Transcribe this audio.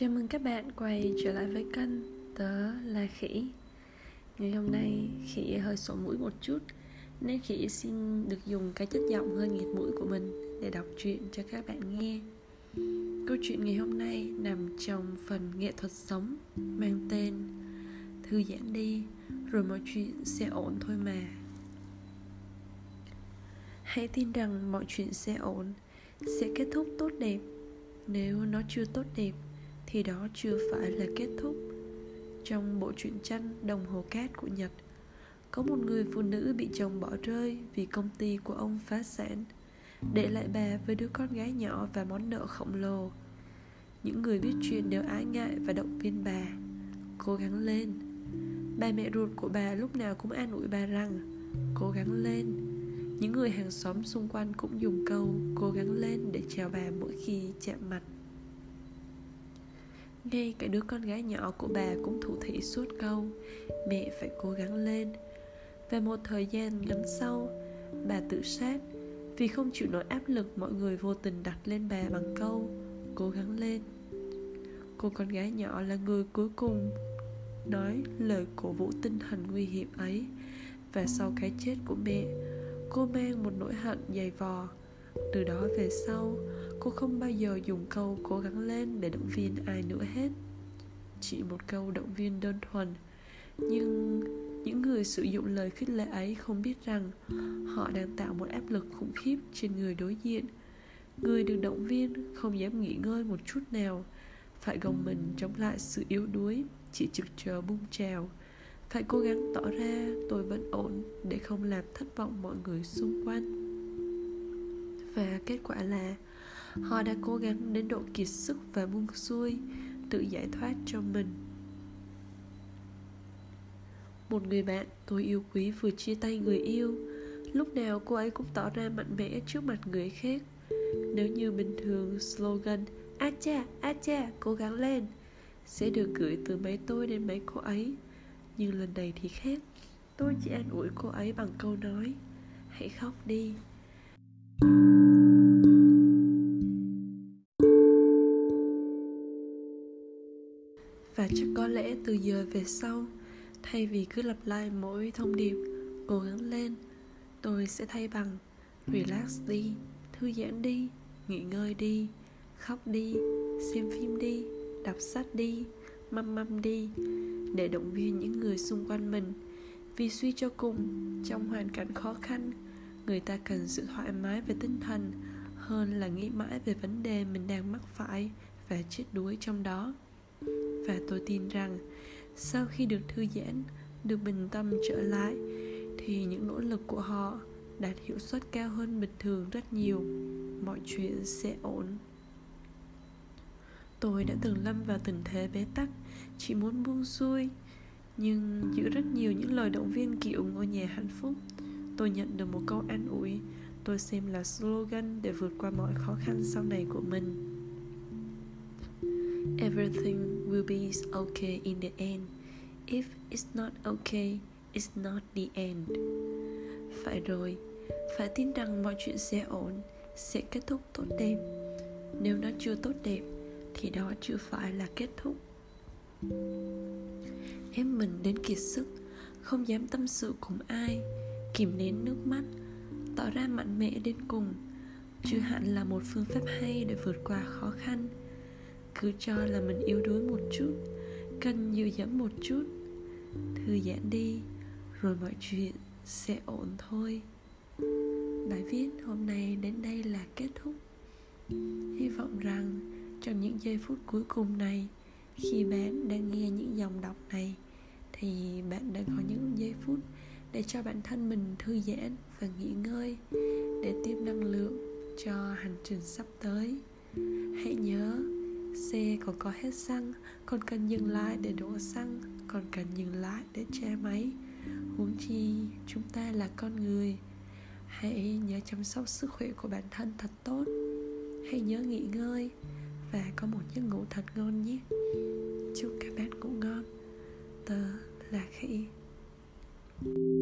Chào mừng các bạn quay trở lại với kênh Tớ là Khỉ. Ngày hôm nay, Khỉ hơi sổ mũi một chút, Nên Khỉ xin được dùng cái chất giọng hơi nghẹt mũi của mình Để đọc truyện cho các bạn nghe. Câu chuyện ngày hôm nay nằm trong phần nghệ thuật sống, Mang tên Thư giãn đi, Rồi mọi chuyện sẽ ổn thôi mà. Hãy tin rằng mọi chuyện sẽ ổn, Sẽ kết thúc tốt đẹp. Nếu nó chưa tốt đẹp thì đó chưa phải là kết thúc. Trong bộ truyện tranh đồng hồ cát của nhật, có một người phụ nữ bị chồng bỏ rơi vì công ty của ông phá sản, để lại bà với đứa con gái nhỏ và món nợ khổng lồ. Những người biết chuyện đều ái ngại và động viên bà, cố gắng lên. Bà mẹ ruột của bà lúc nào cũng an ủi bà rằng, cố gắng lên. Những người hàng xóm xung quanh cũng dùng câu, cố gắng lên để chào bà mỗi khi chạm mặt ngay cả đứa con gái nhỏ của bà cũng thủ thị suốt câu, Mẹ phải cố gắng lên. Và một thời gian ngắn sau, Bà tự sát. Vì không chịu nổi áp lực, mọi người vô tình đặt lên bà bằng câu, Cố gắng lên. Cô con gái nhỏ là người cuối cùng Nói lời cổ vũ tinh thần nguy hiểm ấy. Và sau cái chết của mẹ, Cô mang một nỗi hận dày vò. Từ đó về sau, cô không bao giờ dùng câu cố gắng lên để động viên ai nữa hết. Chỉ một câu động viên đơn thuần. Nhưng những người sử dụng lời khích lệ ấy không biết rằng họ đang tạo một áp lực khủng khiếp trên người đối diện. Người được động viên không dám nghỉ ngơi một chút nào, phải gồng mình chống lại sự yếu đuối, chỉ trực chờ bung trào. Phải cố gắng tỏ ra tôi vẫn ổn để không làm thất vọng mọi người xung quanh và kết quả là họ đã cố gắng đến độ kiệt sức và buông xuôi, tự giải thoát cho mình. Một người bạn tôi yêu quý vừa chia tay người yêu. Lúc nào cô ấy cũng tỏ ra mạnh mẽ trước mặt người khác. Nếu như bình thường slogan, a cha a cha, cố gắng lên, sẽ được gửi từ máy tôi đến máy cô ấy, nhưng lần này thì khác. Tôi chỉ an ủi cô ấy bằng câu nói, hãy khóc đi. Và chắc có lẽ từ giờ về sau, thay vì cứ lặp lại mỗi thông điệp, cố gắng lên, tôi sẽ thay bằng. Relax đi, thư giãn đi, nghỉ ngơi đi, khóc đi, xem phim đi, đọc sách đi, măm măm đi, để động viên những người xung quanh mình. Vì suy cho cùng, trong hoàn cảnh khó khăn, người ta cần sự thoải mái về tinh thần hơn là nghĩ mãi về vấn đề mình đang mắc phải và chết đuối trong đó và tôi tin rằng sau khi được thư giãn, được bình tâm trở lại, thì những nỗ lực của họ đạt hiệu suất cao hơn bình thường rất nhiều. Mọi chuyện sẽ ổn. Tôi đã từng lâm vào tình thế bế tắc, chỉ muốn buông xuôi, nhưng giữa rất nhiều những lời động viên kiểu ngôi nhà hạnh phúc, tôi nhận được một câu an ủi, tôi xem là slogan để vượt qua mọi khó khăn sau này của mình. Everything will be okay in the end. If it's not okay, it's not the end. Phải rồi, phải tin rằng mọi chuyện sẽ ổn, sẽ kết thúc tốt đẹp. Nếu nó chưa tốt đẹp, thì đó chưa phải là kết thúc. Em mình đến kiệt sức, không dám tâm sự cùng ai, kìm nén nước mắt, tỏ ra mạnh mẽ đến cùng. Chưa hẳn là một phương pháp hay để vượt qua khó khăn cứ cho là mình yếu đuối một chút cần dựa dẫm một chút. Thư giãn đi, rồi mọi chuyện sẽ ổn thôi. Bài viết hôm nay đến đây là kết thúc. Hy vọng rằng trong những giây phút cuối cùng này, khi bạn đang nghe những dòng đọc này, thì bạn đang có những giây phút để cho bản thân mình thư giãn và nghỉ ngơi, để tiếp năng lượng cho hành trình sắp tới. Hãy nhớ Xe còn có hết xăng. Còn cần dừng lại để đổ xăng. Còn cần dừng lại để che máy. Huống chi, chúng ta là con người. Hãy nhớ chăm sóc sức khỏe của bản thân thật tốt. Hãy nhớ nghỉ ngơi Và có một giấc ngủ thật ngon nhé. Chúc các bạn ngủ ngon. Tớ là Khỉ. thank you